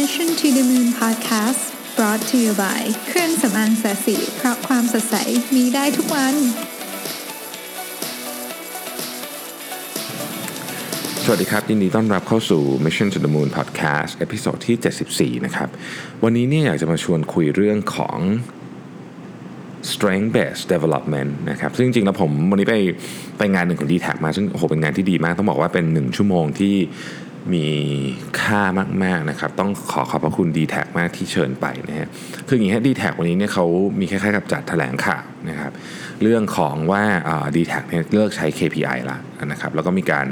Mission to the Moon Podcast brought to you by เครื่องสำอางแสสีเพราะความสดใสมีได้ทุกวัน สวัสดีครับ ยินดีต้อนรับเข้าสู่ Mission to the Moon Podcast เอพิโซดที่ 74 นะครับ วันนี้เนี่ยอยากจะมาชวนคุยเรื่องของ strength based development นะครับ ซึ่งจริงๆ แล้วผมวันนี้ไปไปงานหนึ่งของ d t แทมา ซึ่งโอ้โหเป็นงานที่ดีมาก ต้องบอกว่าเป็น1ชั่วโมงที่ มีค่ามากๆนะครับ ต้องขอขอบพระคุณ d t แทมากที่เชิญไปนะฮะคืออย่างนี้ฮะ d t แทวันนี้เนี่ยเขามีคล้ายๆกับจัดแถลงข่าวนะครับ เรื่องของว่าดีแท็เนี่ยเลิกใช้ KPI ละนะครับ แล้วก็มีการ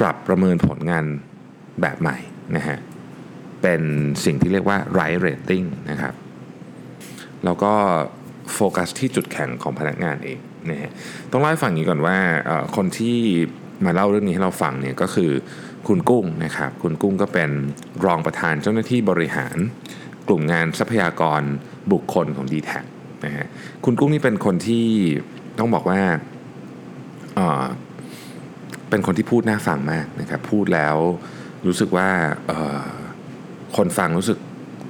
ปรับประเมินผลงานแบบใหม่นะฮะเป็นสิ่งที่เรียกว่า right rating นะครับ แล้วก็โฟกัสที่จุดแข็งของพนักงานเองนะฮะต้องเล่าให้ฟังอย่างนี้ก่อนว่าคนที่มาเล่าเรื่องนี้ให้เราฟังเนี่ยก็คือ คุณกุ้งนะครับ คุณกุ้งก็เป็นรองประธานเจ้าหน้าที่บริหาร กลุ่มงานทรัพยากรบุคคลของ d t แทนะฮะคุณกุ้งนี่เป็นคนที่ต้องบอกว่าเออเป็นคนที่พูดน่าฟังมากนะครับ พูดแล้วรู้สึกว่าคนฟังรู้สึก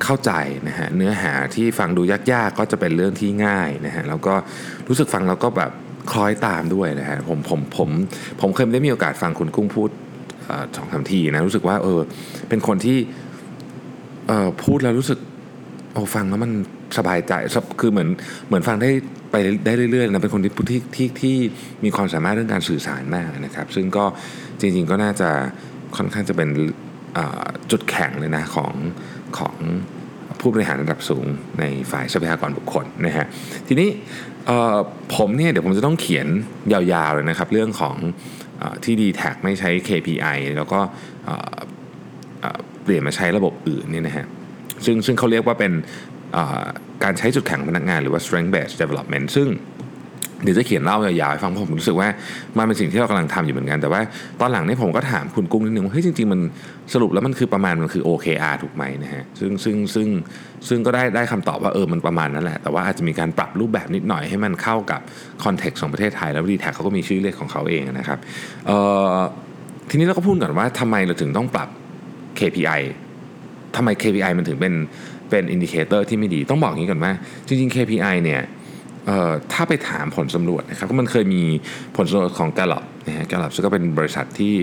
เข้าใจนะฮะเนื้อหาที่ฟังดูยากๆ ก็จะเป็นเรื่องที่ง่ายนะฮะแล้วก็รู้สึกฟังแล้วก็แบบคล้อยตามด้วยนะฮะผมผมผมผมเคยได้มีโอกาสฟังคุณกุ้งพูด สองสามทีนะรู้สึกว่าเออเป็นคนที่เออพูดแล้วรู้สึกโอ้ฟังแล้วมันสบายใจคือเหมือนเหมือนฟังได้ไปได้เรื่อยๆนะเป็นคนที่ที่ที่ที่มีความสามารถเรื่องการสื่อสารมากนะครับ ซึ่งก็จริง ๆ ก็น่าจะค่อนข้างจะเป็นจุดแข็งเลยนะของของผู้บริหารระดับสูงในฝ่ายทรัพยากรบุคคลนะฮะทีนี้ผมเนี่ยเดี๋ยวผมจะต้องเขียนยาวๆเลยนะครับ เรื่องของ ที่ดีแท็ไม่ใช้ KPI แล้วก็เปลี่ยนมาใช้ระบบอื่นเนี่ยนะฮะซึ่งซึ่งเขาเรียกว่าเป็นการใช้จุดแข็งพนักงานหรือว่า strength based development ซึ่ง เดี๋ยวจะเขียนเล่ายาวๆให้ฟังเพราะผมรู้สึกว่ามันเป็นสิ่งที่เรากำลังทำอยู่เหมือนกันแต่ว่าตอนหลังเนี่ยผมก็ถามคุณกุ้งนิดนึงว่าเฮ้ยจริงๆมันสรุปแล้วมันคือประมาณมันคือ OKR ถูกไหมนะฮะซึ่งซึ่งซึ่งซึ่งก็ได้ได้คำตอบว่าเออมันประมาณนั้นแหละ แต่ว่าอาจจะมีการปรับรูปแบบนิดหน่อยให้มันเข้ากับ context ของประเทศไทย แล้ว dtac เขาก็มีชื่อเรียกของเขาเองนะครับเอ่อทีนี้เราก็พูดก่อนว่าทำไมเราถึงต้องปรับ KPI ทำไม KPI มันถึงเป็นเป็น indicator ที่ไม่ดีต้องบอกอย่างนี้ก่อนว่าจริงๆ KPI เนี่ย ถ้าไปถามผลสำรวจนะครับก็มันเคยมีผลสำรวจของ Gallup นะฮะ Gallup ซึ่งก็เป็นบริษัทที่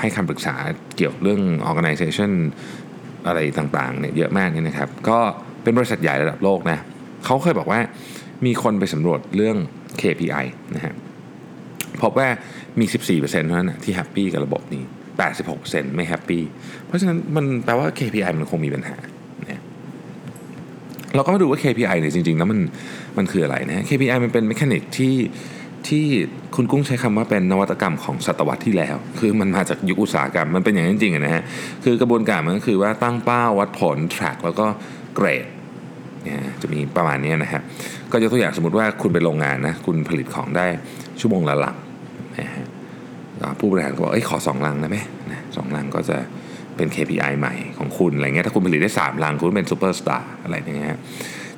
ให้คำปรึกษาเกี่ยวเรื่อง organization อะไรต่างๆเนี่ยเยอะมากเนี่ยนะครับ ก็เป็นบริษัทใหญ่ระดับโลกนะเขาเคยบอกว่ามีคนไปสำรวจเรื่อง KPI นะฮะพบว่ามี 14%เท่านั้นที่ happy กับระบบนี้ 86%ไม่ happy เพราะฉะนั้นมันแปลว่า KPI มันคงมีปัญหา เราก็มาดูว่า KPI เนี่ยจริงๆ แล้วมันมันคืออะไรนะ KPI มันเป็น mechanic ที่ที่คุณกุ้งใช้คำว่าเป็นนวัตกรรมของศตวรรษที่แล้ว คือมันมาจากยุคอุตสาหกรรม มันเป็นอย่างนั้นจริงๆนะฮะ คือกระบวนการมันก็คือว่าตั้งเป้าวัดผล track แล้วก็เกรดเนี่ยจะมีประมาณนี้นะฮะก็ยกตัวอย่างสมมติว่าคุณไปโรงงานนะ คุณผลิตของได้ชั่วโมงละลังนะฮะผู้บริหารก็บอกเอ้ยขอสองลังได้ไหมนะสองลังก็จะ เป็น KPI ใหม่ของคุณอะไรเงี้ยถ้าคุณผลิตได้ 3 ลัง คุณเป็นซูเปอร์สตาร์อะไรอย่างเงี้ย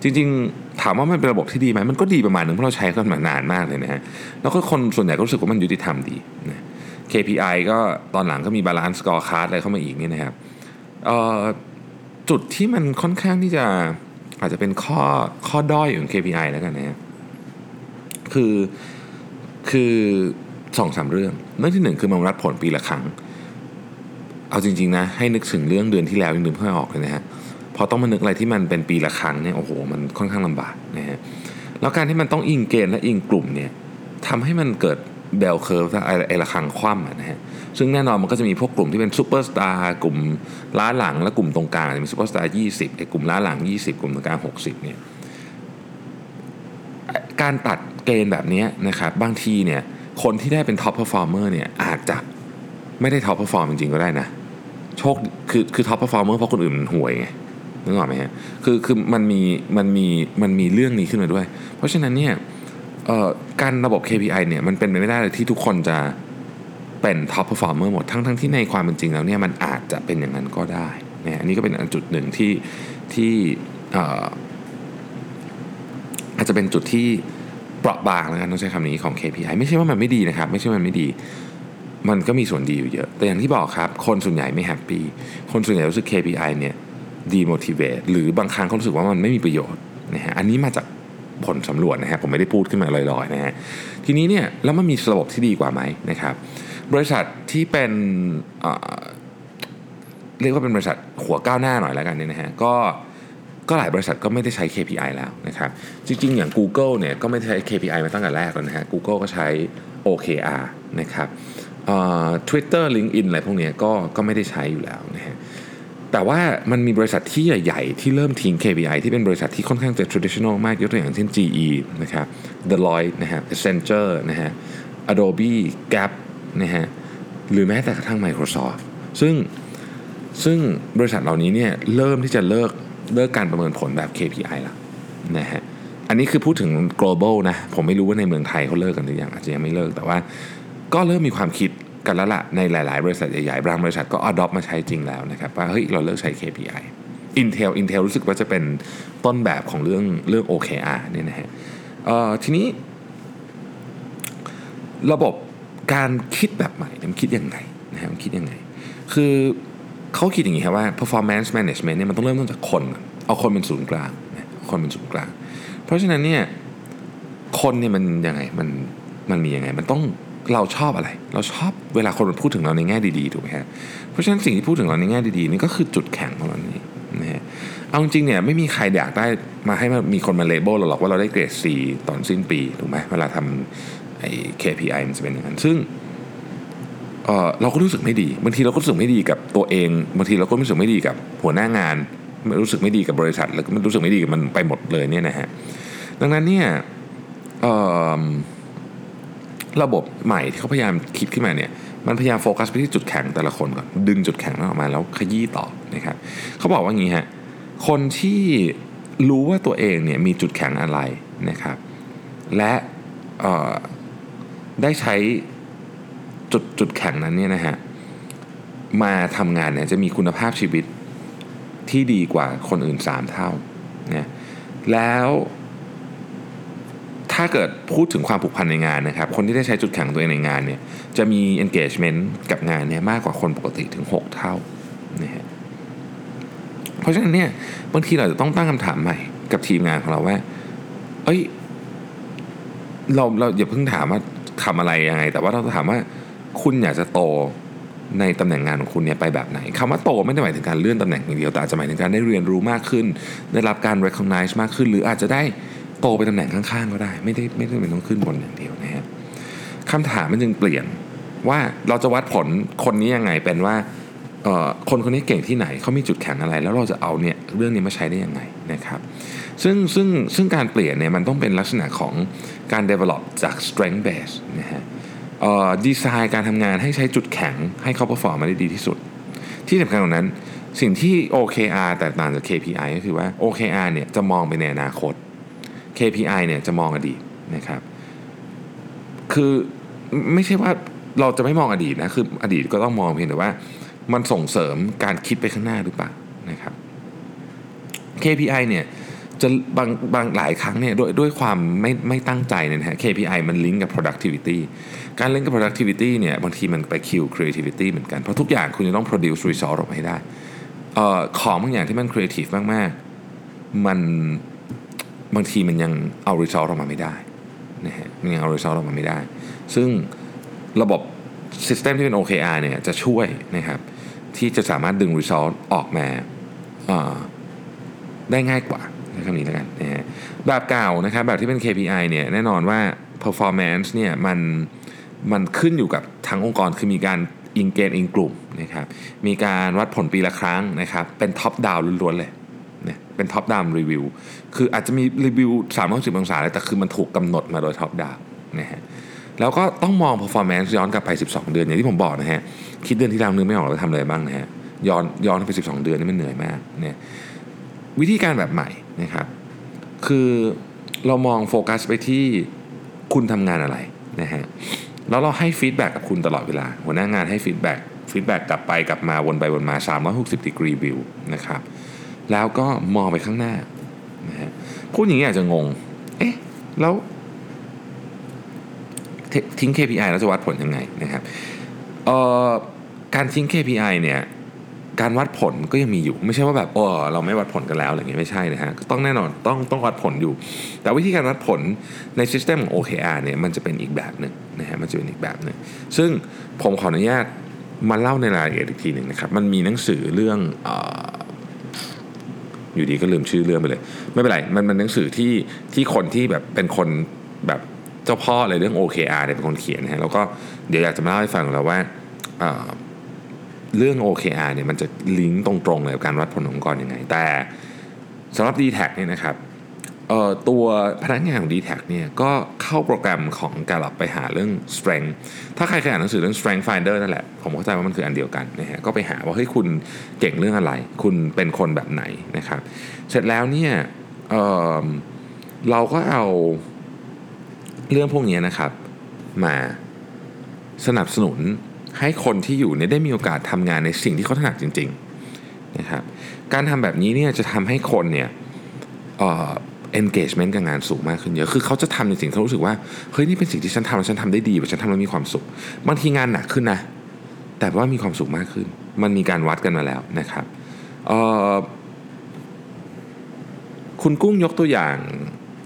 จริงๆ ถามว่ามันเป็นระบบที่ดีไหมมันก็ดีประมาณหนึ่งเพราะเราใช้กันมานานมากเลยนะฮะแล้วก็คนส่วนใหญ่ก็รู้สึกว่ามันยุติธรรมดีนะ KPI ก็ตอนหลังก็มี balanced scorecard อะไรเข้ามาอีกนี่นะครับจุดที่มันค่อนข้างที่จะอาจจะเป็นข้อข้อด้อยของ KPI แล้วกันนะฮะคือคือสองสามเรื่อง เรื่องที่หนึ่งคือมันวัดผลปีละครั้ง เอาจริงๆนะให้นึกถึงเรื่องเดือนที่แล้วยังนึกไม่ออกเลยนะฮะพอต้องมานึกอะไรที่มันเป็นปีละครั้งเนี่ยโอ้โหมันค่อนข้างลำบากนะฮะแล้วการที่มันต้องอิงเกณฑ์และอิงกลุ่มเนี่ยทำให้มันเกิด bell curve ไอ้ไอ้ระฆังคว่ำนะฮะซึ่งแน่นอนมันก็จะมีพวกกลุ่มที่เป็นซูเปอร์สตาร์กลุ่มล้าหลังและกลุ่มตรงกลางจะมีซูเปอร์สตาร์ยี่สิบไอ้กลุ่มล้าหลัง 20 กลุ่มตรงกลาง 60เนี่ยการตัดเกณฑ์แบบนี้นะครับบางทีเนี่ยคนที่ได้เป็น top performer เนี่ยอาจจะไม่ได้ top perform จริงๆก็ได้นะ โชคคือคือ top performer เพราะคนอื่นห่วยไงนึกออกไหมฮะคือคือมันมีมันมีมันมีเรื่องนี้ขึ้นมาด้วย เพราะฉะนั้นเนี่ยการระบบ KPI เนี่ยมันเป็นไปไม่ได้เลยที่ทุกคนจะเป็น top performer หมดทั้งทั้งที่ในความเป็นจริงแล้วเนี่ยมันอาจจะเป็นอย่างนั้นก็ได้นะอันนี้ก็เป็นจุดหนึ่งที่ที่เอ่ออาจจะเป็นจุดที่เปราะบางแล้วกันต้องใช้คำนี้ของ KPI ไม่ใช่ว่ามันไม่ดีนะครับ ไม่ใช่ว่ามันไม่ดี มันก็มีส่วนดีอยู่เยอะ แต่อย่างที่บอกครับ คนส่วนใหญ่ไม่แฮปปี้ คนส่วนใหญ่รู้สึก KPI เนี่ย demotivate หรือบางครั้งเขารู้สึกว่ามันไม่มีประโยชน์นะฮะ อันนี้มาจากผลสำรวจนะฮะ ผมไม่ได้พูดขึ้นมาลอยๆนะฮะ ทีนี้เนี่ยแล้วมันมีระบบที่ดีกว่าไหมนะครับ บริษัทที่เป็นเรียกว่าเป็นบริษัทหัวก้าวหน้าหน่อยแล้วกันเนี่ยนะฮะ ก็ก็หลายบริษัทก็ไม่ได้ใช้ KPI แล้วนะครับ จริง ๆ อย่าง Google เนี่ยก็ไม่ใช้ KPI มาตั้งแต่แรกแล้วนะฮะ Google ก็ใช้ OKR นะครับ เอ่อ Twitter LinkedIn อะไรพวกนี้ก็ก็ไม่ได้ใช้อยู่แล้วนะฮะแต่ว่ามันมีบริษัทที่ใหญ่ๆ ที่เริ่มทิ้ง KPI ที่เป็นบริษัทที่ค่อนข้างจะ traditional มากยกตัวอย่างเช่น GE นะครับ Deloitte นะฮะ Accenture นะฮะ Adobe Gap นะฮะหรือแม้แต่กระทั่ง Microsoft ซึ่งซึ่งบริษัทเหล่านี้เนี่ยเริ่มที่จะเลิกเลิกการประเมินผลแบบ KPI แล้วนะฮะอันนี้คือพูดถึง global นะ ผมไม่รู้ว่าในเมืองไทยเขาเลิกกันหรือยังอาจจะยังไม่เลิกแต่ว่า ก็เริ่มมีความคิดกันแล้วล่ะในหลาย ๆ บริษัทใหญ่ๆบางบริษัทก็ adopt มาใช้จริงแล้วนะครับว่าเฮ้ยเราเลิกใช้ KPI Intel Intel รู้สึกว่าจะเป็นต้นแบบของเรื่องเรื่อง OKR เนี่ยนะฮะทีนี้ ระบบการคิดแบบใหม่มันคิดยังไงนะฮะมันคิดยังไง คือเขาคิดอย่างนี้ครับว่า performance management เนี่ยมันต้องเริ่มต้นจากคน เอาคนเป็นศูนย์กลางนะคนเป็นศูนย์กลาง เพราะฉะนั้นเนี่ยคนเนี่ยมันยังไงมันมันมียังไง มันต้อง เราชอบอะไร เราชอบเวลาคนมันพูดถึงเราในแง่ดีๆถูกไหมฮะเพราะฉะนั้นสิ่งที่พูดถึงเราในแง่ดีๆนี่ก็คือจุดแข็งของเรานี่นะฮะเอาจริงๆเนี่ยไม่มีใครอยากได้มาให้มีคนมาเลเบลเราหรอกว่าเราได้เกรด C ตอนสิ้นปีถูกไหมเวลาทำไอ้ KPI มันจะเป็นอย่างนั้นซึ่งเออเราก็รู้สึกไม่ดีบางทีเราก็รู้สึกไม่ดีกับตัวเองบางทีเราก็รู้สึกไม่ดีกับหัวหน้างานรู้สึกไม่ดีกับบริษัทแล้วก็รู้สึกไม่ดีกับมันไปหมดเลยเนี่ยนะฮะดังนั้นเนี่ย ระบบใหม่ที่เขาพยายามคิดขึ้นมาเนี่ยมันพยายามโฟกัสไปที่จุดแข็งแต่ละคนก่อนดึงจุดแข็งนั้นออกมาแล้วขยี้ต่อนะครับเขาบอกว่างี้ฮะคนที่รู้ว่าตัวเองเนี่ยมีจุดแข็งอะไรนะครับ และได้ใช้จุดจุดแข็งนั้นเนี่ยนะฮะมาทำงานเนี่ยจะมีคุณภาพชีวิตที่ดีกว่าคนอื่น 3 เท่าเนี่ยแล้ว ถ้าเกิดพูดถึงความผูกพันในงานนะครับ คนที่ได้ใช้จุดแข็งตัวเองในงานเนี่ย จะมี engagement กับงานเนี่ยมากกว่าคนปกติถึง 6 เท่านะฮะเพราะฉะนั้นเนี่ยบางทีเราจะต้องตั้งคำถามใหม่กับทีมงานของเราว่า เอ้ย เราเราอย่าเพิ่งถามว่าทำอะไรยังไง แต่ว่าเราจะถามว่าคุณอยากจะโตในตำแหน่งงานของคุณเนี่ยไปแบบไหนคำว่าโตไม่ได้หมายถึงการเลื่อนตำแหน่งอย่างเดียวแต่อาจจะหมายถึงการได้เรียนรู้มากขึ้น ได้รับการ recognize มากขึ้น หรืออาจจะได้ โตไปตำแหน่งข้างๆก็ได้ ไม่ได้ไม่ได้เป็นต้องขึ้นบนอย่างเดียวนะฮะคำถามมันจึงเปลี่ยนว่าเราจะวัดผลคนนี้ยังไงเป็นว่าคนคนนี้เก่งที่ไหนเขามีจุดแข็งอะไร แล้วเราจะเอาเนี่ยเรื่องนี้มาใช้ได้ยังไงนะครับซึ่งซึ่งซึ่งการเปลี่ยนเนี่ยมันต้องเป็นลักษณะของการ develop จาก strength base นะฮะดีไซน์การทำงานให้ใช้จุดแข็งให้เขา perform มาได้ดีที่สุด ที่สำคัญกว่านั้นสิ่งที่ OKR แตกต่างจาก KPI ก็คือว่า OKR เนี่ยจะมองไปในอนาคต KPI เนี่ยจะมองอดีตนะครับ คือไม่ใช่ว่าเราจะไม่มองอดีตนะ คืออดีตก็ต้องมองเพียงแต่ว่ามันส่งเสริมการคิดไปข้างหน้าหรือเปล่านะครับ KPI เนี่ยจะบางบางหลายครั้งเนี่ยด้วยด้วยความไม่ไม่ตั้งใจเนี่ยนะฮะ KPI มันลิงก์กับ productivity การลิงก์กับ productivity เนี่ยบางทีมันไป kill creativity เหมือนกัน เพราะทุกอย่างคุณจะต้อง produce result ออกมาให้ได้ออของบางอย่างที่มัน creative มาก ๆ มัน บางทีมันยังเอา result ออกมาไม่ได้นะฮะมันยังเอา result ออกมาไม่ได้ ซึ่งระบบ system ที่เป็น OKR เนี่ยจะช่วยนะครับที่จะสามารถดึง result ออกมาได้ง่ายกว่าคำนี้แล้วกันนะฮะแบบเก่านะครับแบบที่เป็น KPI เนี่ยแน่นอนว่า performance เนี่ยมันมันขึ้นอยู่กับทั้งองค์กรคือมีการอิงเกณฑ์อิงกลุ่มนะครับมีการวัดผลปีละครั้งนะครับเป็น top down ล้วนๆเลย เป็น top down review คืออาจจะมีรีวิว360องศาเลยแต่คือมันถูกกำหนดมาโดย top down นะฮะแล้วก็ต้องมอง performance ย้อนกลับไป 12 เดือน อย่างที่ผมบอกนะฮะคิดเดือนที่แล้วนึกไม่ออกเราทำอะไรบ้างนะฮะย้อนย้อนไป 12 เดือนนี่มันเหนื่อยมากเนี่ยวิธีการแบบใหม่นะครับ คือเรามองโฟกัสไปที่คุณทำงานอะไรนะฮะแล้วเราให้ feedback กับคุณตลอดเวลา หัวหน้างานให้ feedback feedback กลับไปกลับมาวนไปวนมา 360 degree reviewนะครับ แล้วก็มองไปข้างหน้านะฮะพูดอย่างนี้อาจจะงง เอ๊ะ แล้ว ทิ้ง KPI แล้วจะวัดผลยังไงนะครับเอ่อการทิ้ง KPI เนี่ยการวัดผลก็ยังมีอยู่ ไม่ใช่ว่าแบบโอ้เราไม่วัดผลกันแล้วอะไรเงี้ยไม่ใช่นะฮะต้องแน่นอนต้องต้องวัดผลอยู่ แต่วิธีการวัดผลในซิสเต็มของ OKR เนี่ยมันจะเป็นอีกแบบหนึ่งนะฮะมันจะเป็นอีกแบบหนึ่งซึ่งผมขออนุญาตมาเล่าในรายละเอียดอีกทีหนึ่งนะครับ มันมีหนังสือเรื่องเอ อยู่ดีก็ลืมชื่อเรื่องไปเลย ไม่เป็นไร มันมันหนังสือที่ที่คนที่แบบเป็นคนแบบเจ้าพ่อเลยเรื่อง OKR เนี่ยเป็นคนเขียนนะฮะแล้วก็เดี๋ยวอยากจะมาเล่าให้ฟังแล้วว่าเรื่อง OKR เนี่ยมันจะลิงก์ตรงๆเลยกับการวัดผลององค์กรยังไง แต่สำหรับ d t แทเนี่ยนะครับ ตัวพนักงานของ d t แทเนี่ยก็เข้าโปรแกรมของการลับไปหาเรื่อง strength ถ้าใครเคยอ่านหนังสือเรื่อง strength finder นั่นแหละ ผมเข้าใจว่ามันคืออันเดียวกันนะฮะก็ไปหาว่าเฮ้ยคุณเก่งเรื่องอะไร คุณเป็นคนแบบไหนนะครับ เสร็จแล้วเนี่ยเเราก็เอาเรื่องพวกนี้นะครับมาสนับสนุนให้คนที่อยู่เนี่ยได้มีโอกาสทำงานในสิ่งที่เขาถนัดจริงๆนะครับการทำแบบนี้เนี่ยจะทำให้คนเนี่ยเ engagement กับงานสูงมากขึ้นเยอะ คือเขาจะทำในสิ่งที่เขารู้สึกว่า เฮ้ย นี่เป็นสิ่งที่ฉันทำแล้วฉันทำได้ดีว่าฉันทำแล้วมีความสุข บางทีงานหนักขึ้นนะ แต่ว่ามีความสุขมากขึ้น มันมีการวัดกันมาแล้วนะครับ คุณกุ้งยกตัวอย่าง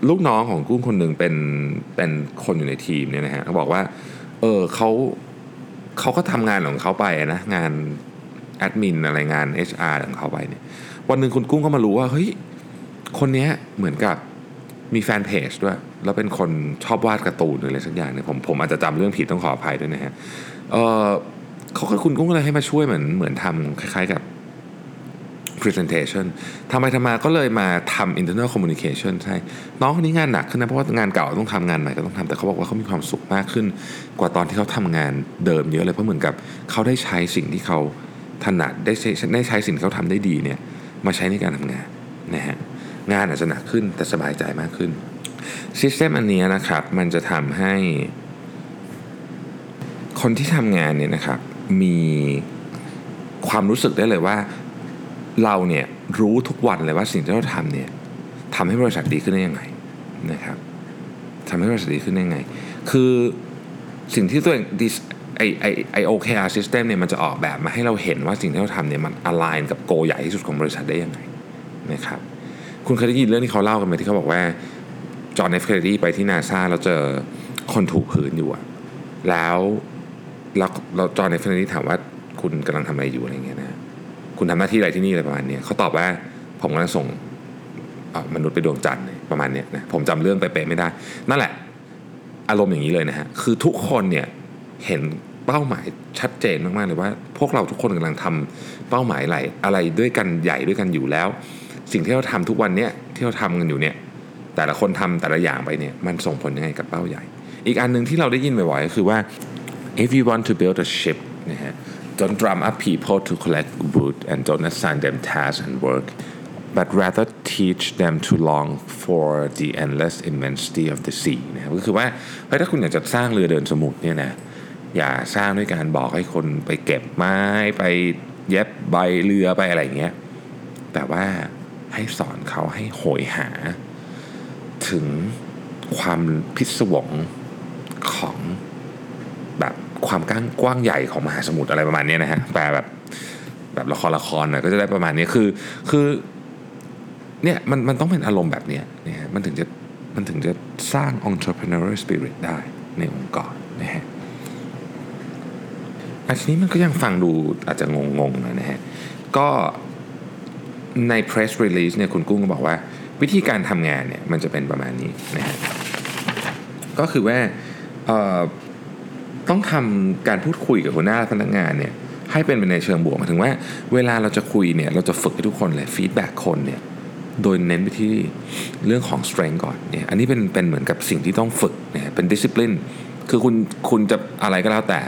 ลูกน้องของกุ้งคนหนึ่งเป็นเป็นคนอยู่ในทีมเนี่ยนะฮะเขาบอกว่า เออเขาเขาก็ทำงานของเขาไปนะงานแอดมินอะไรงาน HR ของเขาไปเนี่ยวันหนึ่งคุณกุ้งก็มารู้ว่าเฮ้ย คนนี้เหมือนกับมีแฟนเพจด้วย แล้วเป็นคนชอบวาดการ์ตูนอะไรสักอย่างเนี่ยผมผมอาจจะจำเรื่องผิดต้องขออภัยด้วยนะฮะเออเขาคุณกุ้งก็เลยให้มาช่วยเหมือนเหมือนทำคล้ายๆกับ presentation ทำไมทำมาก็เลยมาทำ internal communication ใช่ น้องคนนี้งานหนักขึ้นนะ เพราะว่างานเก่าต้องทำงานใหม่ก็ต้องทำ แต่เขาบอกว่าเขามีความสุขมากขึ้น กว่าตอนที่เขาทำงานเดิมเยอะเลย เพราะเหมือนกับเขาได้ใช้สิ่งที่เขาถนัด ได้ใช้ได้ใช้สิ่งที่เขาทำได้ดีเนี่ย มาใช้ในการทำงานนะฮะ งานอาจจะหนักขึ้นแต่สบายใจมากขึ้นซิสเต็มอันนี้นะครับ มันจะทำให้ คนที่ทำงานเนี่ยนะครับ มีความรู้สึกได้เลยว่าเราเนี่ยรู้ทุกวันเลยว่าสิ่งที่เราทำเนี่ยทำให้บริษัทดีขึ้นได้ยังไงนะครับทำให้บริษัทดีขึ้นได้ยังไง คือสิ่งที่ตัวเองไอไอไอ OKR system เนี่ยมันจะออกแบบมาให้เราเห็นว่าสิ่งที่เราทำเนี่ยมันอ l ล g n กับโกใหญ่ที่สุดของบริษัทได้ยังไงนะครับ คุณเคยได้ยินเรื่องที่เขาเล่ากันไหมที่เขาบอกว่าจอห์นเอฟเคเนดีไปที่นาซาเราเจอคนถูพื้นอยู่อะแล้วแล้วเราจอห์นเอฟเคเนดีถามว่าคุณกำลังทำอะไรอยู่อะไรเงี้ยนะคุณทำหน้าที่อะไรที่นี่อะไรประมาณนี้เขาตอบว่าผมกำลังส่งมนุษย์ไปดวงจันทร์ประมาณนี้นะผมจำเรื่องไปเป๊ะไม่ได้ นั่นแหละ อารมณ์อย่างนี้เลยนะฮะคือทุกคนเนี่ยเห็นเป้าหมายชัดเจนมากๆเลยว่า พวกเราทุกคนกำลังทำเป้าหมายอะไรอะไรด้วยกันใหญ่ด้วยกันอยู่แล้ว สิ่งที่เราทำทุกวันเนี้ยที่เราทำกันอยู่เนี่ยแต่ละคนทำแต่ละอย่างไปเนี่ยมันส่งผลยังไงกับเป้าใหญ่ อีกอันหนึ่งที่เราได้ยินบ่อยๆก็คือว่า if you want to build a ship นะฮะ Don't drum up people to collect wood and don't assign them tasks and work, but rather teach them to long for the endless immensity of the sea นะครับก็คือว่าเฮ้ยถ้าคุณอยากจะสร้างเรือเดินสมุทรเนี่ยนะอย่าสร้างด้วยการบอกให้คนไปเก็บไม้ไปเย็บใบเรือไปอะไรเงี้ยแต่ว่า ให้สอนเขาให้โหยหา ถึงความพิศวงของแบบความกว้างกว้างใหญ่ของมหาสมุทรอะไรประมาณนี้นะฮะแปลแบบแบบละครละครนะก็จะได้ประมาณนี้คือคือเนี่ยมันมันต้องเป็นอารมณ์แบบนี้เนี่ยมันถึงจะมันถึงจะสร้าง entrepreneurial spirit ได้ในองค์กรนะฮะอันนี้มันก็ยังฟังดูอาจจะงงๆนะฮะก็ ใน press release เนี่ยคุณกุ้งก็บอกว่า วิธีการทำงานเนี่ยมันจะเป็นประมาณนี้นะฮะก็คือว่าต้องทำการพูดคุยกับหัวหน้าพนักงานเนี่ยให้เป็นไปในเชิงบวกหมายถึงว่า เวลาเราจะคุยเนี่ยเราจะฝึกให้ทุกคนเลย feedback คนเนี่ยโดยเน้นไปที่เรื่องของ strength ก่อนเนี่ยอันนี้เป็นเป็นเหมือนกับสิ่งที่ต้องฝึกเนี่ยเป็น discipline คือคุณคุณจะอะไรก็แล้วแต่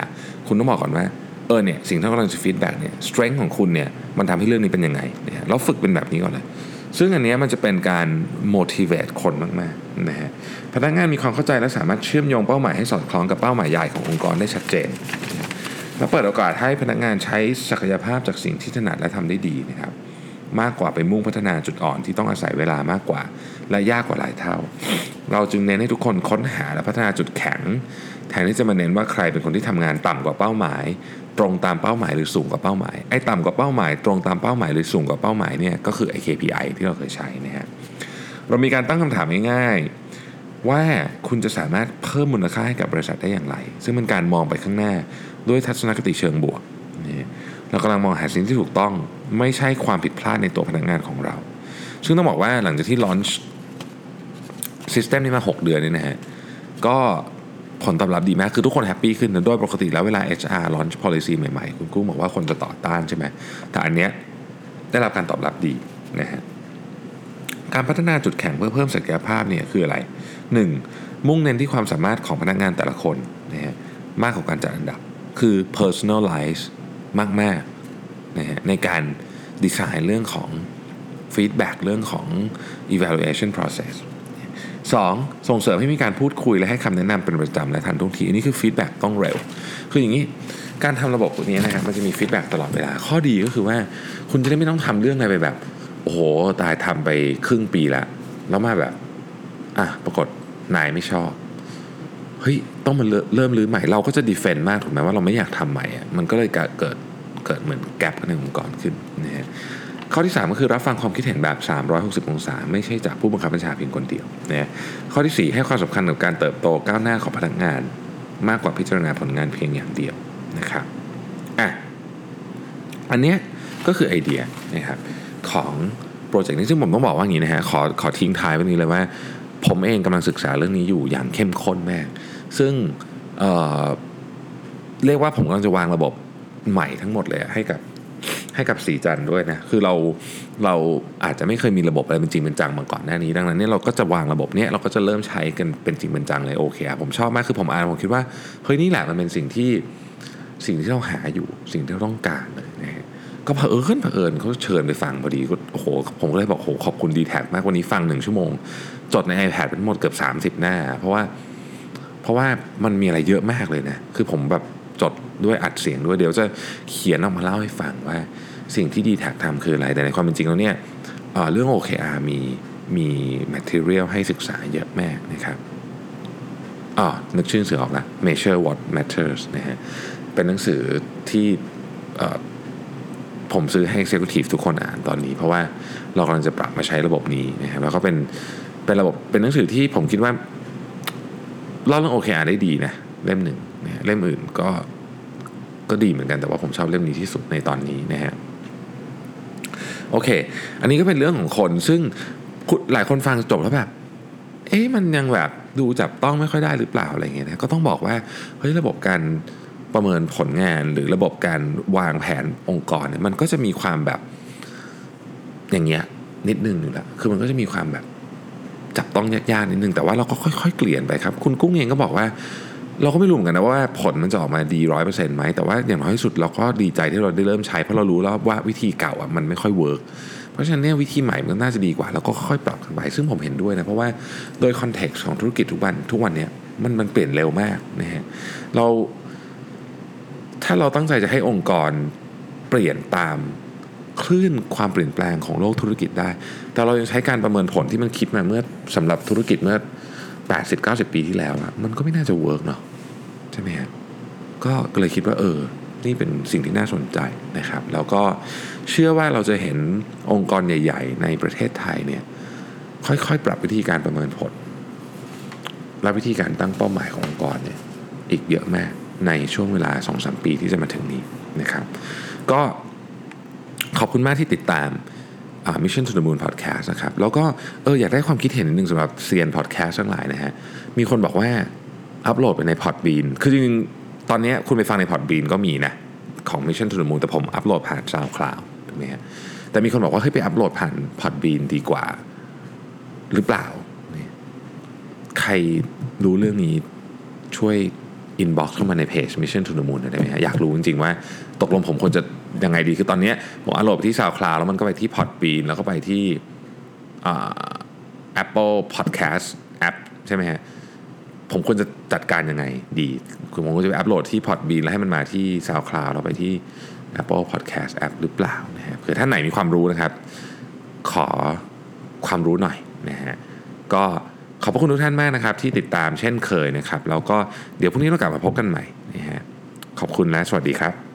คุณต้องบอกก่อนว่า เออเนี่ยสิ่งที่กำลังจะ feedback เนี่ย strength ของคุณเนี่ยมันทำให้เรื่องนี้เป็นยังไงเนี่ยเราฝึกเป็นแบบนี้ก่อนเลยซึ่งอันนี้มันจะเป็นการ motivate คนมากๆนะฮะพนักงานมีความเข้าใจและสามารถเชื่อมโยงเป้าหมายให้สอดคล้องกับเป้าหมายใหญ่ขององค์กรได้ชัดเจน และเปิดโอกาสให้พนักงานใช้ศักยภาพจากสิ่งที่ถนัดและทำได้ดีนะครับ มากกว่าไปมุ่งพัฒนาจุดอ่อนที่ต้องอาศัยเวลามากกว่า และยากกว่าหลายเท่า เราจึงเน้นให้ทุกคนค้นหาและพัฒนาจุดแข็ง แทนที่จะมาเน้นว่าใครเป็นคนที่ทำงานต่ำกว่าเป้าหมาย ตรงตามเป้าหมายหรือสูงกว่าเป้าหมายไอ้ต่ำกว่าเป้าหมาย ตรงตามเป้าหมายหรือสูงกว่าเป้าหมายเนี่ยก็คือไอ้ KPI ที่เราเคยใช้นะฮะเรามีการตั้งคำถามง่ายๆว่าคุณจะสามารถเพิ่มมูลค่าให้กับบริษัทได้อย่างไร ซึ่งเป็นการมองไปข้างหน้าด้วยทัศนคติเชิงบวกนี่ เรากำลังมองหาสิ่งที่ถูกต้องไม่ใช่ความผิดพลาดในตัวพนักงานของเรา ซึ่งต้องบอกว่าหลังจากที่ลอนช์ซิสเต็มนี้มา 6 เดือนนี่นะฮะ ก็ผลตอบรับดีมาก คือทุกคนแฮปปี้ขึ้นนะโดยปกติแล้วเวลา HR launch policy ใหม่ๆ คุณกุ้งบอกว่าคนจะต่อต้านใช่ไหม แต่อันเนี้ยได้รับการตอบรับดีนะฮะ การพัฒนาจุดแข็งเพื่อเพิ่มศักยภาพเนี่ยคืออะไร 1. มุ่งเน้นที่ความสามารถของพนักงานแต่ละคนนะฮะมากกว่าการจัดอันดับ คือ personalize มากๆนะฮะในการดีไซน์เรื่องของ feedback เรื่องของ evaluation process 2. ส่งเสริมให้มีการพูดคุยและให้คำแนะนำเป็นประจำและทันท่วงที อันนี้คือ feedback ต้องเร็ว คืออย่างนี้การทำระบบตัวนี้นะครับมันจะมี feedback ตลอดเวลา ข้อดีก็คือว่าคุณจะได้ไม่ต้องทำเรื่องอะไรไปแบบ โอ้โห ตายทำไปครึ่งปีแล้วแล้วมาแบบ อะ ปรากฏนายไม่ชอบ เฮ้ย ต้องมาเริ่มรื้อใหม่ เราก็จะ defend มากถูกไหมว่าเราไม่อยากทำใหม่อะมันก็เลยเกิด เกิดเหมือน gap ในองค์กรขึ้นนะฮะข้อที่ 3 ก็คือรับฟังความคิดเห็นแบบ 360 องศา ไม่ใช่จากผู้บังคับบัญชาเพียงคนเดียวนะข้อที่ 4 ให้ความสำคัญกับการเติบโตก้าวหน้าของพนักงาน มากกว่าพิจารณาผลงานเพียงอย่างเดียวนะครับอะอันเนี้ยก็คือไอเดียนะครับของโปรเจกต์นี้ซึ่งผมต้องบอกว่าอย่างนี้นะฮะขอขอทิ้งท้ายไว้นี้เลยว่า ผมเองกำลังศึกษาเรื่องนี้อยู่อย่างเข้มข้นมาก ซึ่งเเรียกว่าผมกำลังจะวางระบบ ใหม่ทั้งหมดเลยให้กับให้กับสีจันด้วยนะ คือเราเราอาจจะไม่เคยมีระบบอะไรเป็นจริงเป็นจังมาก่อนหน้านี้ ดังนั้นเนี่ยเราก็จะวางระบบเนี้ยเราก็จะเริ่มใช้กันเป็นจริงเป็นจังเลยโอเคผมชอบมากคือผมอ่านผมคิดว่าเฮ้ยนี่แหละมันเป็นสิ่งที่สิ่งที่เราหาอยู่สิ่งที่เราต้องการเลยนะฮะก็เผอิญเผอิญเขาเชิญไปฟังพอดีก็โอ้โหผมก็เลยบอกโอ้โหขอบคุณดีแท็มากวันนี้ฟังหนึ่งชั่วโมง จดใน iPad เป็นหมดเกือบ 30 หน้า เพราะว่าเพราะว่ามันมีอะไรเยอะมากเลยนะ คือผมแบบจด ด้วยอัดเสียงด้วยเดี๋ยวจะเขียนออกมาเล่าให้ฟังว่าสิ่งที่ดีแท็ทำคืออะไรแต่ในความเป็นจริงแล้วเนี่ยเรื่อง OKR มีมี material ให้ศึกษาเยอะแม่นะครับอ๋อนึกชื่อเสือออกละ measure what matters นะฮะเป็นหนังสือที่ผมซื้อให้ executive ทุกคนอ่านตอนนี้ เพราะว่าเรากำลังจะปรับมาใช้ระบบนี้นะครับแล้วก็เป็นเป็นระบบเป็นหนังสือที่ผมคิดว่าเล่าเรื่อง OKR ได้ดีนะ เล่มหนึ่งนะเล่มอื่นก็ ก็ดีเหมือนกันแต่ว่าผมชอบเล่มนี้ที่สุดในตอนนี้นะฮะโอเค อันนี้ก็เป็นเรื่องของคนซึ่งหลายคนฟังจบแล้วแบบ เอ๊ะมันยังแบบดูจับต้องไม่ค่อยได้หรือเปล่าอะไรเงี้ยนะก็ต้องบอกว่าเฮ้ยระบบการประเมินผลงานหรือระบบการวางแผนองค์กรเนี่ยมันก็จะมีความแบบอย่างเงี้ยนิดนึงอยู่แล้วคือมันก็จะมีความแบบจับต้องยากๆนิดนึงแต่ว่าเราก็ค่อย ๆ เปลี่ยนไปครับ คุณกุ้งเองก็บอกว่า เราก็ไม่รู้เหมือนกันนะว่าผลมันจะออกมาดีร้อยเปอร์เซ็นต์ไหมแต่ว่าอย่างน้อยที่สุดเราก็ดีใจที่เราได้เริ่มใช้เพราะเรารู้แล้วว่าวิธีเก่าอะมันไม่ค่อย work เพราะฉะนั้นเนี่ยวิธีใหม่มันน่าจะดีกว่า แล้วก็ค่อยปรับกันไปซึ่งผมเห็นด้วยนะเพราะว่าโดย context ของธุรกิจทุกวันทุกวันเนี่ยมันมันเปลี่ยนเร็วมากนะฮะเราถ้าเราตั้งใจจะให้องค์กรเปลี่ยนตามคลื่นความเปลี่ยนแปลงของโลกธุรกิจได้ แต่เรายังใช้การประเมินผลที่มันคิดมาเมื่อสำหรับธุรกิจเมื่อ 80-90 ปีที่แล้วอะมันก็ไม่น่าจะ work เนาะใช่ไหมฮะก็เลยคิดว่าเออ นี่เป็นสิ่งที่น่าสนใจนะครับ แล้วก็เชื่อว่าเราจะเห็นองค์กรใหญ่ ๆ ในประเทศไทยเนี่ยค่อยๆ ปรับวิธีการประเมินผล และวิธีการตั้งเป้าหมายขององค์กรเนี่ยอีกเยอะมากในช่วงเวลา 2-3 ปีที่จะมาถึงนี้นะครับ ก็ขอบคุณมากที่ติดตาม Mission to the Moon Podcast นะครับ แล้วก็เอออยากได้ความคิดเห็นนิดนึงสำหรับเซียนพอดแคสต์ทั้งหลายนะฮะ มีคนบอกว่าอัปโหลดไปใน Podbean คือจริงๆ ตอนนี้คุณไปฟังใน Podbean ก็มีนะ ของ Mission to the Moon แต่ผมอัปโหลดผ่าน SoundCloud ถูกไหมฮะ แต่มีคนบอกว่าให้ไปอัปโหลดผ่าน Podbean ดีกว่า หรือเปล่า ใครรู้เรื่องนี้ช่วย inbox เข้ามาในเพจ Mission to the Moon ได้ไหมฮะอยากรู้จริงๆว่าตกลงผมควรจะยังไงดีคือตอนนี้ผมอัปโหลดที่ SoundCloud แล้วมันก็ไปที่ Podbean แล้วก็ไปที่ Apple Podcast แอปใช่ไหมฮะผมควรจะจัดการยังไงดีคือผมควรจะไปอัปโหลดที่ Podbean แล้วให้มันมาที่ SoundCloud แล้วไปที่ Apple Podcast App หรือเปล่านะฮะเผื่อท่านไหนมีความรู้นะครับ ขอความรู้หน่อยนะฮะก็ ขอบพระคุณทุกท่านมากนะครับ ที่ติดตามเช่นเคยนะครับ แล้วก็เดี๋ยวพรุ่งนี้เรากลับมาพบกันใหม่นะฮะขอบคุณและสวัสดีครับ